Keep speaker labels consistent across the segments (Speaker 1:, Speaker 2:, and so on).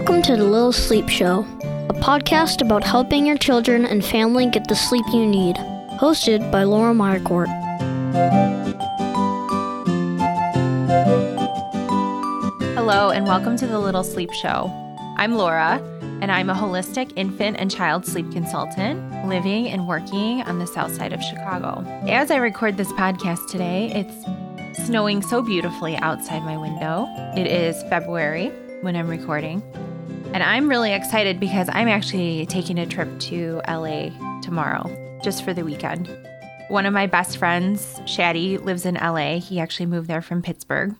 Speaker 1: Welcome to the Little Sleep Show, a podcast about helping your children and family get the sleep you need. Hosted by Laura Meyercourt.
Speaker 2: Hello, and welcome to the Little Sleep Show. I'm Laura, and I'm a holistic infant and child sleep consultant living and working on the south side of Chicago. As I record this podcast today, it's snowing so beautifully outside my window. It is February when I'm recording, and I'm really excited because I'm actually taking a trip to LA tomorrow just for the weekend. One of my best friends, Shaddy, lives in LA. He actually moved there from Pittsburgh.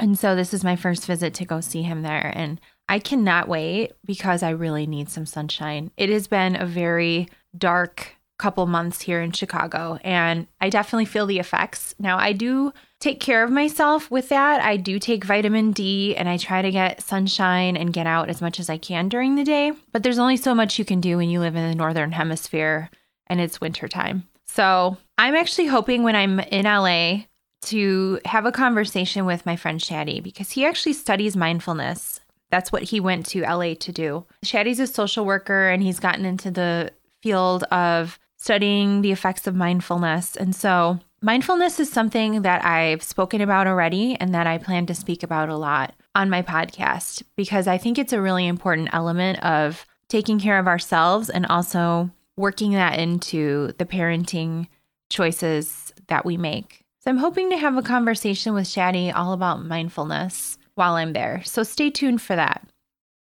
Speaker 2: And so this is my first visit to go see him there. And I cannot wait because I really need some sunshine. It has been a very dark couple months here in Chicago, and I definitely feel the effects. Now, I do take care of myself with that. I do take vitamin D and I try to get sunshine and get out as much as I can during the day. But there's only so much you can do when you live in the northern hemisphere and it's wintertime. So I'm actually hoping when I'm in LA to have a conversation with my friend Shaddy because he actually studies mindfulness. That's what he went to LA to do. Shaddy's a social worker and he's gotten into the field of studying the effects of mindfulness. And so, mindfulness is something that I've spoken about already and that I plan to speak about a lot on my podcast because I think it's a really important element of taking care of ourselves and also working that into the parenting choices that we make. So I'm hoping to have a conversation with Shadi all about mindfulness while I'm there. So stay tuned for that.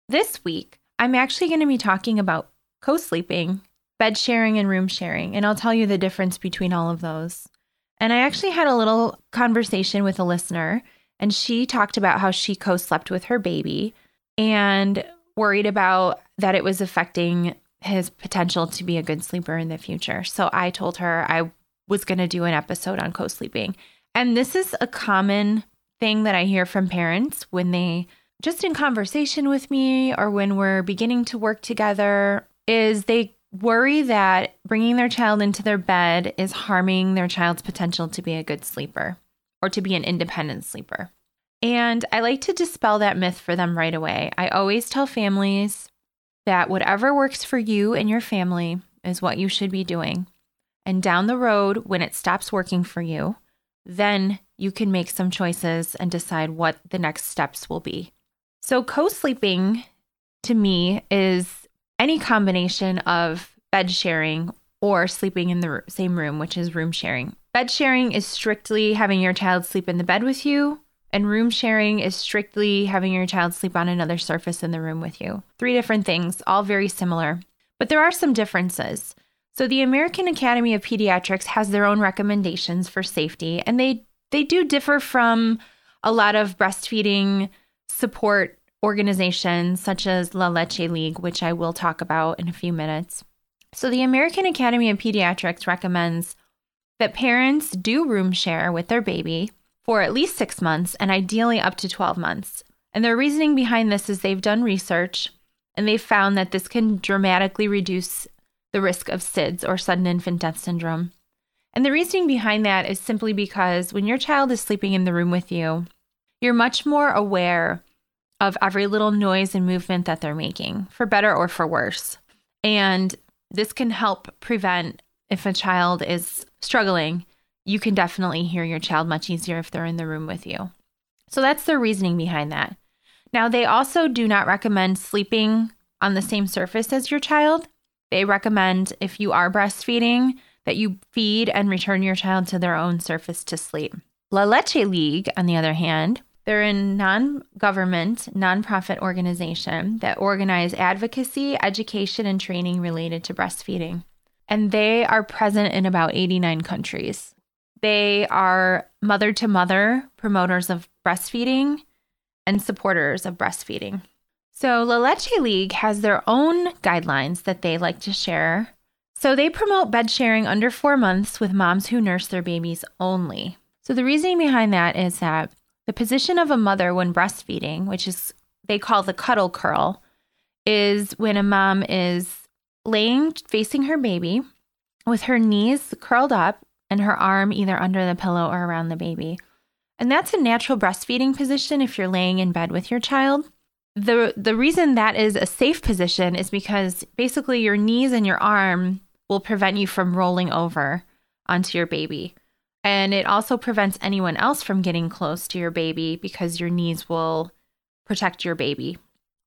Speaker 2: This week, I'm actually going to be talking about co sleeping, bed sharing, and room sharing. And I'll tell you the difference between all of those. And I actually had a little conversation with a listener, and she talked about how she co slept with her baby and worried about that it was affecting his potential to be a good sleeper in the future. So I told her I was going to do an episode on co sleeping. And this is a common thing that I hear from parents when they just in conversation with me or when we're beginning to work together is they worry that bringing their child into their bed is harming their child's potential to be a good sleeper or to be an independent sleeper. And I like to dispel that myth for them right away. I always tell families that whatever works for you and your family is what you should be doing. And down the road, when it stops working for you, then you can make some choices and decide what the next steps will be. So, co sleeping to me is any combination of bed sharing or sleeping in the same room, which is room sharing. Bed sharing is strictly having your child sleep in the bed with you, and room sharing is strictly having your child sleep on another surface in the room with you. Three different things, all very similar. But there are some differences. So the American Academy of Pediatrics has their own recommendations for safety and they they do differ from a lot of breastfeeding support organizations such as La Leche League, which I will talk about in a few minutes. So the American Academy of Pediatrics recommends that parents do room share with their baby for at least 6 months and ideally up to 12 months. And their reasoning behind this is they've done research and they've found that this can dramatically reduce the risk of SIDS or sudden infant death syndrome. And the reasoning behind that is simply because when your child is sleeping in the room with you, you're much more aware of every little noise and movement that they're making, for better or for worse. And this can help prevent if a child is struggling, you can definitely hear your child much easier if they're in the room with you. So that's the reasoning behind that. Now, they also do not recommend sleeping on the same surface as your child. They recommend if you are breastfeeding that you feed and return your child to their own surface to sleep. La Leche League, on the other hand, they're a non government, nonprofit organization that organize advocacy, education, and training related to breastfeeding. And they are present in about 89 countries. They are mother to mother promoters of breastfeeding and supporters of breastfeeding. So, La Leche League has their own guidelines that they like to share. So, they promote bed sharing under four months with moms who nurse their babies only. So, the reasoning behind that is that the position of a mother when breastfeeding, which is they call the cuddle curl, is when a mom is laying facing her baby with her knees curled up and her arm either under the pillow or around the baby. And that's a natural breastfeeding position if you're laying in bed with your child. the the reason that is a safe position is because basically your knees and your arm will prevent you from rolling over onto your baby. And it also prevents anyone else from getting close to your baby because your knees will protect your baby.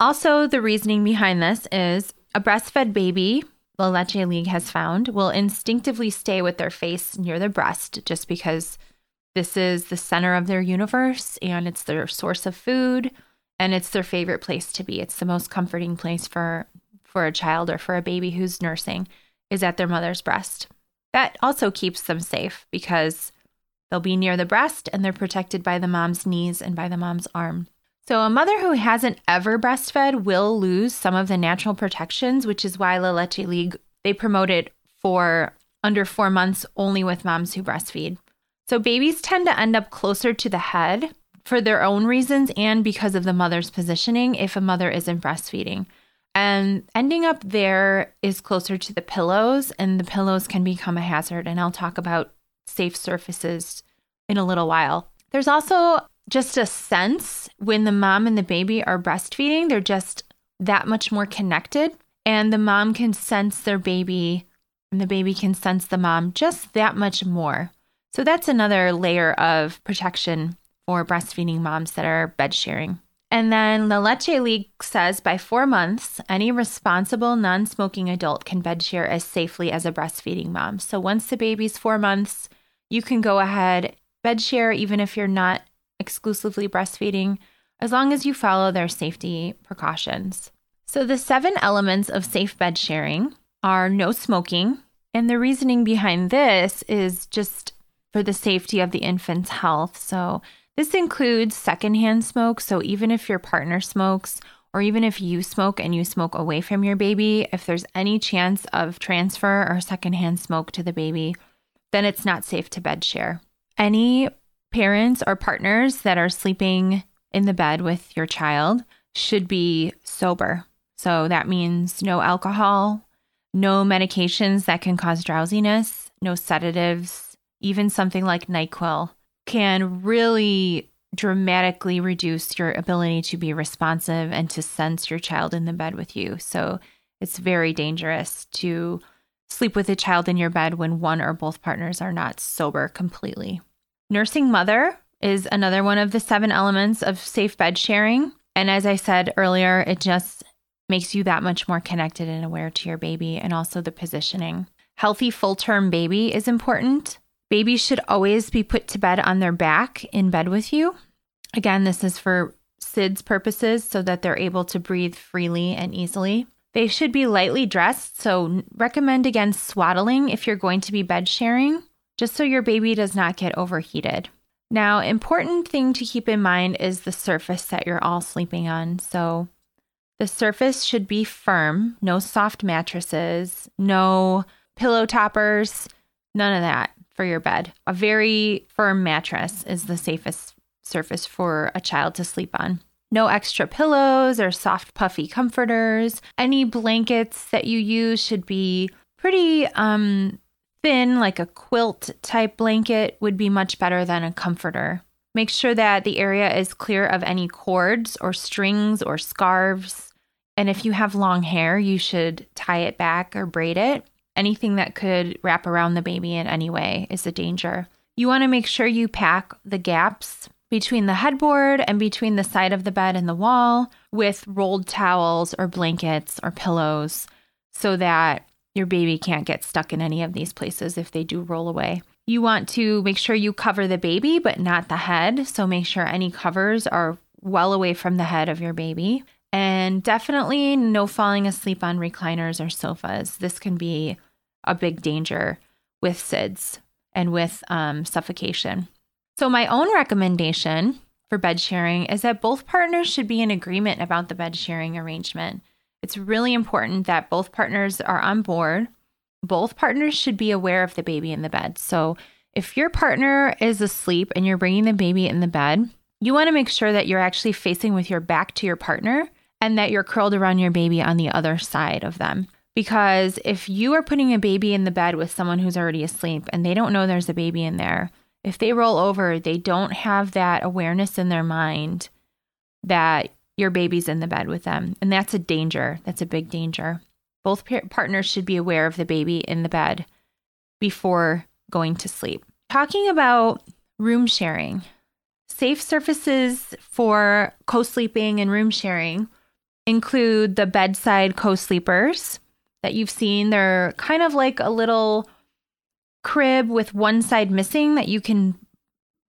Speaker 2: Also, the reasoning behind this is a breastfed baby, the La Leche League has found, will instinctively stay with their face near the breast just because this is the center of their universe and it's their source of food and it's their favorite place to be. It's the most comforting place for for a child or for a baby who's nursing is at their mother's breast. That also keeps them safe because they'll be near the breast and they're protected by the mom's knees and by the mom's arm. So, a mother who hasn't ever breastfed will lose some of the natural protections, which is why La Leche League they promote it for under four months only with moms who breastfeed. So, babies tend to end up closer to the head for their own reasons and because of the mother's positioning if a mother isn't breastfeeding. And ending up there is closer to the pillows, and the pillows can become a hazard. And I'll talk about safe surfaces in a little while. There's also just a sense when the mom and the baby are breastfeeding, they're just that much more connected. And the mom can sense their baby, and the baby can sense the mom just that much more. So that's another layer of protection for breastfeeding moms that are bed sharing. And then La Leche League says by four months, any responsible non smoking adult can bed share as safely as a breastfeeding mom. So once the baby's four months, you can go ahead, bed share, even if you're not exclusively breastfeeding, as long as you follow their safety precautions. So the seven elements of safe bed sharing are no smoking. And the reasoning behind this is just for the safety of the infant's health. So this includes secondhand smoke. So even if your partner smokes, or even if you smoke and you smoke away from your baby, if there's any chance of transfer or secondhand smoke to the baby, then it's not safe to bed share. Any parents or partners that are sleeping in the bed with your child should be sober. So that means no alcohol, no medications that can cause drowsiness, no sedatives, even something like NyQuil can really dramatically reduce your ability to be responsive and to sense your child in the bed with you. So it's very dangerous to sleep with a child in your bed when one or both partners are not sober completely. Nursing mother is another one of the seven elements of safe bed sharing. And as I said earlier, it just makes you that much more connected and aware to your baby and also the positioning. Healthy full term baby is important. Babies should always be put to bed on their back in bed with you. Again, this is for SIDS purposes so that they're able to breathe freely and easily. They should be lightly dressed, so recommend against swaddling if you're going to be bed sharing, just so your baby does not get overheated. Now, important thing to keep in mind is the surface that you're all sleeping on. So, the surface should be firm, no soft mattresses, no pillow toppers, none of that for your bed. A very firm mattress is the safest surface for a child to sleep on. No extra pillows or soft, puffy comforters. Any blankets that you use should be pretty um, thin, like a quilt type blanket, would be much better than a comforter. Make sure that the area is clear of any cords or strings or scarves. And if you have long hair, you should tie it back or braid it. Anything that could wrap around the baby in any way is a danger. You want to make sure you pack the gaps between the headboard and between the side of the bed and the wall with rolled towels or blankets or pillows so that your baby can't get stuck in any of these places if they do roll away. You want to make sure you cover the baby, but not the head. So make sure any covers are well away from the head of your baby. And definitely no falling asleep on recliners or sofas. This can be a big danger with SIDS and with um, suffocation. So, my own recommendation for bed sharing is that both partners should be in agreement about the bed sharing arrangement. It's really important that both partners are on board. Both partners should be aware of the baby in the bed. So, if your partner is asleep and you're bringing the baby in the bed, you want to make sure that you're actually facing with your back to your partner and that you're curled around your baby on the other side of them. Because if you are putting a baby in the bed with someone who's already asleep and they don't know there's a baby in there, if they roll over, they don't have that awareness in their mind that your baby's in the bed with them. And that's a danger. That's a big danger. Both par- partners should be aware of the baby in the bed before going to sleep. Talking about room sharing, safe surfaces for co sleeping and room sharing include the bedside co sleepers that you've seen. They're kind of like a little crib with one side missing that you can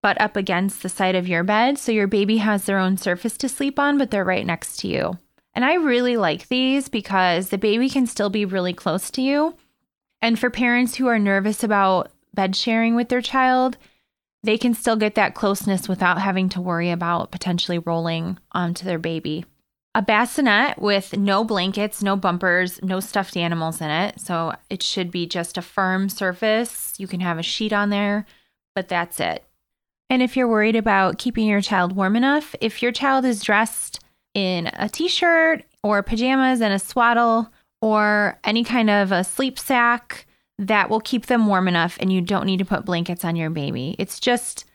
Speaker 2: butt up against the side of your bed. So your baby has their own surface to sleep on, but they're right next to you. And I really like these because the baby can still be really close to you. And for parents who are nervous about bed sharing with their child, they can still get that closeness without having to worry about potentially rolling onto their baby. A bassinet with no blankets, no bumpers, no stuffed animals in it. So it should be just a firm surface. You can have a sheet on there, but that's it. And if you're worried about keeping your child warm enough, if your child is dressed in a t shirt or pajamas and a swaddle or any kind of a sleep sack, that will keep them warm enough and you don't need to put blankets on your baby. It's just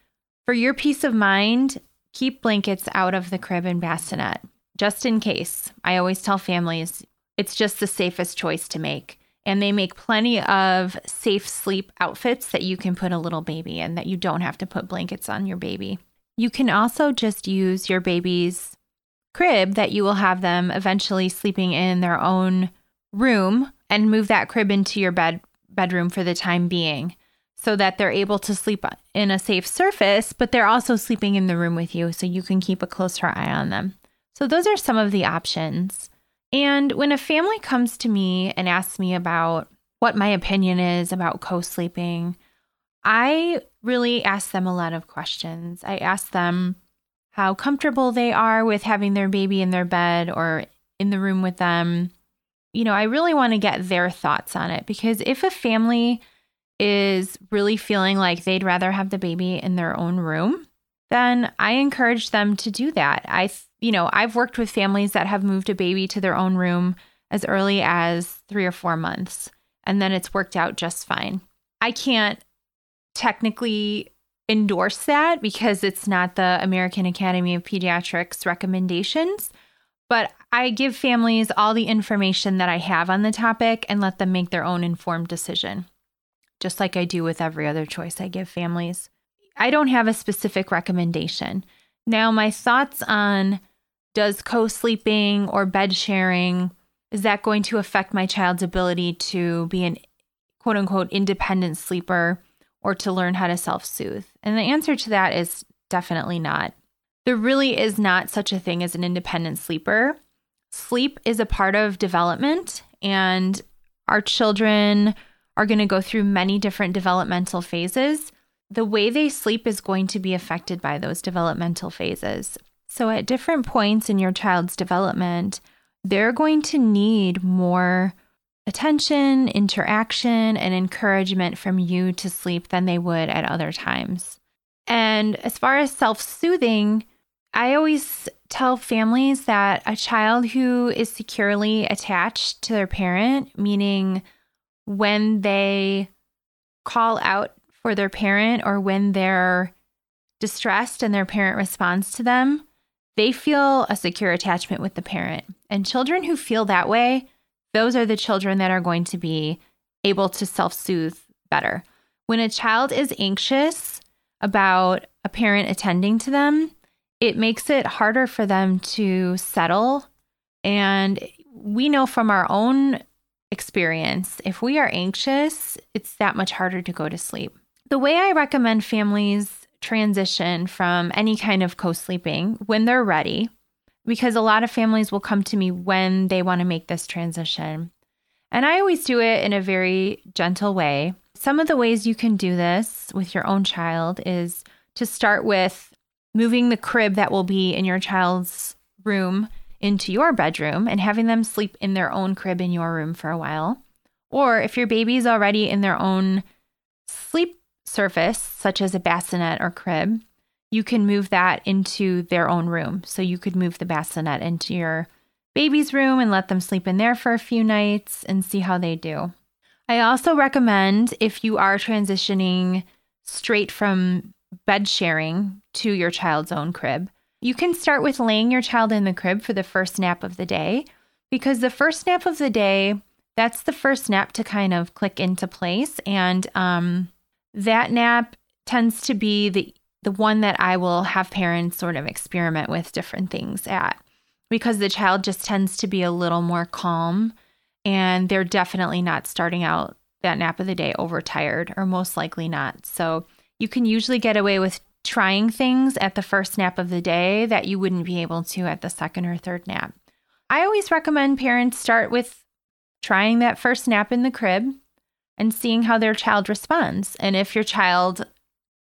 Speaker 2: for your peace of mind, keep blankets out of the crib and bassinet just in case. I always tell families it's just the safest choice to make. And they make plenty of safe sleep outfits that you can put a little baby in that you don't have to put blankets on your baby. You can also just use your baby's crib that you will have them eventually sleeping in their own room and move that crib into your bed bedroom for the time being so that they're able to sleep in a safe surface, but they're also sleeping in the room with you so you can keep a closer eye on them. So, those are some of the options. And when a family comes to me and asks me about what my opinion is about co sleeping, I really ask them a lot of questions. I ask them how comfortable they are with having their baby in their bed or in the room with them. You know, I really want to get their thoughts on it because if a family is really feeling like they'd rather have the baby in their own room, then I encourage them to do that. I, you know, I've worked with families that have moved a baby to their own room as early as three or four months, and then it's worked out just fine. I can't technically endorse that because it's not the American Academy of Pediatrics recommendations, but I give families all the information that I have on the topic and let them make their own informed decision, just like I do with every other choice I give families. I don't have a specific recommendation. Now, my thoughts on does co sleeping or bed sharing, is that going to affect my child's ability to be an quote unquote independent sleeper or to learn how to self soothe? And the answer to that is definitely not. There really is not such a thing as an independent sleeper. Sleep is a part of development, and our children are going to go through many different developmental phases the way they sleep is going to be affected by those developmental phases. So, at different points in your child's development, they're going to need more attention, interaction, and encouragement from you to sleep than they would at other times. And as far as self soothing, I always tell families that a child who is securely attached to their parent, meaning when they call out for their parent or when they're distressed and their parent responds to them, they feel a secure attachment with the parent. And children who feel that way, those are the children that are going to be able to self soothe better. When a child is anxious about a parent attending to them, it makes it harder for them to settle. And we know from our own experience, if we are anxious, it's that much harder to go to sleep. The way I recommend families transition from any kind of co sleeping when they're ready, because a lot of families will come to me when they want to make this transition. And I always do it in a very gentle way. Some of the ways you can do this with your own child is to start with moving the crib that will be in your child's room into your bedroom and having them sleep in their own crib in your room for a while. Or if your baby's already in their own sleep surface, such as a bassinet or crib, you can move that into their own room. So you could move the bassinet into your baby's room and let them sleep in there for a few nights and see how they do. I also recommend if you are transitioning straight from bed sharing to your child's own crib, You can start with laying your child in the crib for the first nap of the day because the first nap of the day, that's the first nap to kind of click into place. And um, that nap tends to be the the one that I will have parents sort of experiment with different things at because the child just tends to be a little more calm and they're definitely not starting out that nap of the day overtired or most likely not. So you can usually get away with trying things at the first nap of the day that you wouldn't be able to at the second or third nap. I always recommend parents start with trying that first nap in the crib and seeing how their child responds. And if your child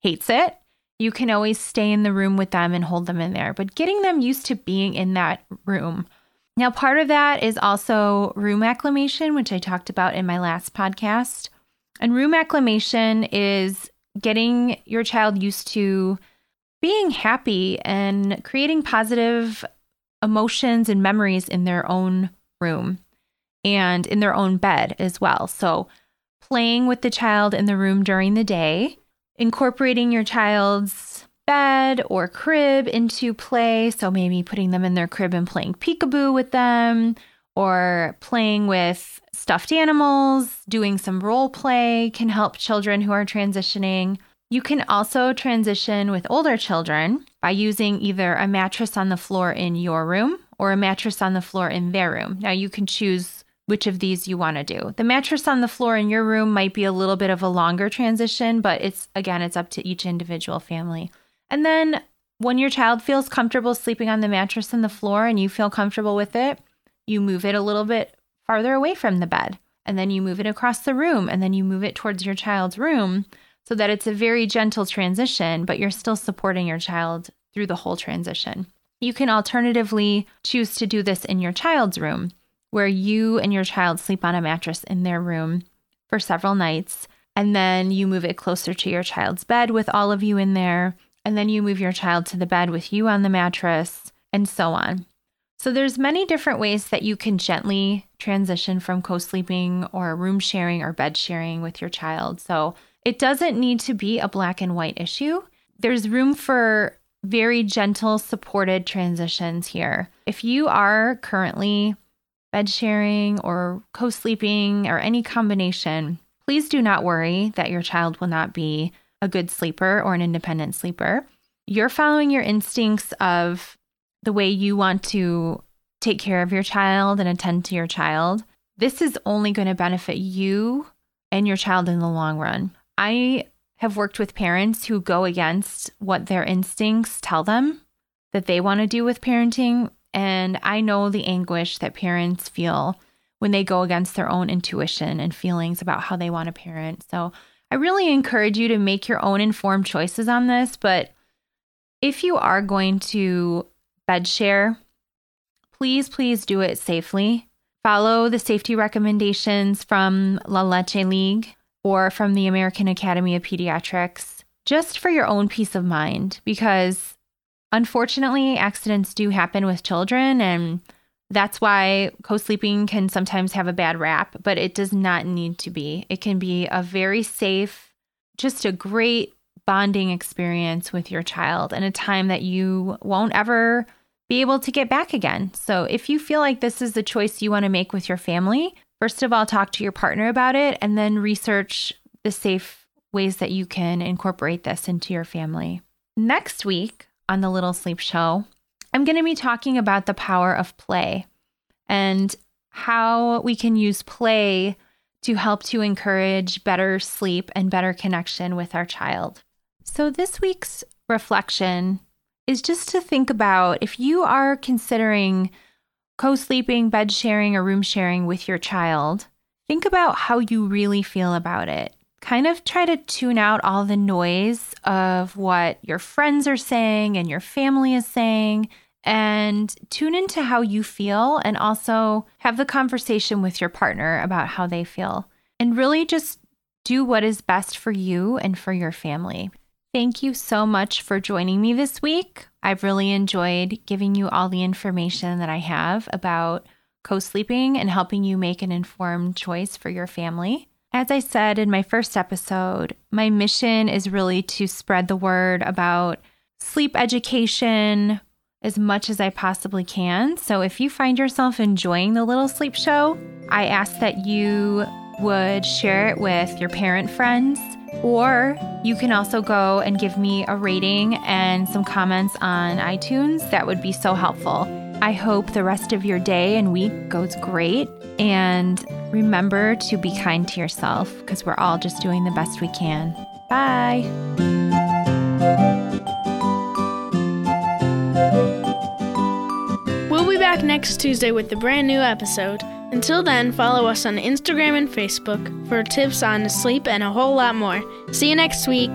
Speaker 2: hates it, you can always stay in the room with them and hold them in there. But getting them used to being in that room. Now, part of that is also room acclimation, which I talked about in my last podcast. And room acclimation is getting your child used to being happy and creating positive emotions and memories in their own room and in their own bed as well. So, playing with the child in the room during the day, incorporating your child's bed or crib into play. So, maybe putting them in their crib and playing peekaboo with them, or playing with stuffed animals, doing some role play can help children who are transitioning. You can also transition with older children by using either a mattress on the floor in your room or a mattress on the floor in their room. Now, you can choose which of these you want to do. The mattress on the floor in your room might be a little bit of a longer transition, but it's again, it's up to each individual family. And then when your child feels comfortable sleeping on the mattress on the floor and you feel comfortable with it, you move it a little bit farther away from the bed. And then you move it across the room and then you move it towards your child's room so that it's a very gentle transition, but you're still supporting your child through the whole transition. You can alternatively choose to do this in your child's room, where you and your child sleep on a mattress in their room for several nights, and then you move it closer to your child's bed with all of you in there, and then you move your child to the bed with you on the mattress, and so on. So there's many different ways that you can gently transition from co-sleeping or room sharing or bed sharing with your child. So it doesn't need to be a black and white issue. There's room for very gentle, supported transitions here. If you are currently bed sharing or co sleeping or any combination, please do not worry that your child will not be a good sleeper or an independent sleeper. You're following your instincts of the way you want to take care of your child and attend to your child. This is only going to benefit you and your child in the long run. I have worked with parents who go against what their instincts tell them that they want to do with parenting. And I know the anguish that parents feel when they go against their own intuition and feelings about how they want to parent. So I really encourage you to make your own informed choices on this. But if you are going to bed share, please, please do it safely. Follow the safety recommendations from La Leche League or from the American Academy of Pediatrics, just for your own peace of mind, because unfortunately, accidents do happen with children, and that's why co sleeping can sometimes have a bad rap, but it does not need to be. It can be a very safe, just a great bonding experience with your child and a time that you won't ever be able to get back again. So, if you feel like this is the choice you want to make with your family, First of all, talk to your partner about it and then research the safe ways that you can incorporate this into your family. Next week on the Little Sleep Show, I'm going to be talking about the power of play and how we can use play to help to encourage better sleep and better connection with our child. So, this week's reflection is just to think about if you are considering co sleeping, bed sharing, or room sharing with your child, think about how you really feel about it. Kind of try to tune out all the noise of what your friends are saying and your family is saying, and tune into how you feel, and also have the conversation with your partner about how they feel. And really just do what is best for you and for your family. Thank you so much for joining me this week. I've really enjoyed giving you all the information that I have about co sleeping and helping you make an informed choice for your family. As I said in my first episode, my mission is really to spread the word about sleep education as much as I possibly can. So if you find yourself enjoying the Little Sleep Show, I ask that you would share it with your parent friends, or you can also go and give me a rating and some comments on iTunes. That would be so helpful. I hope the rest of your day and week goes great. And remember to be kind to yourself because we're all just doing the best we can. Bye.
Speaker 3: We'll be back next Tuesday with a brand new episode. Until then, follow us on Instagram and Facebook for tips on sleep and a whole lot more. See you next week.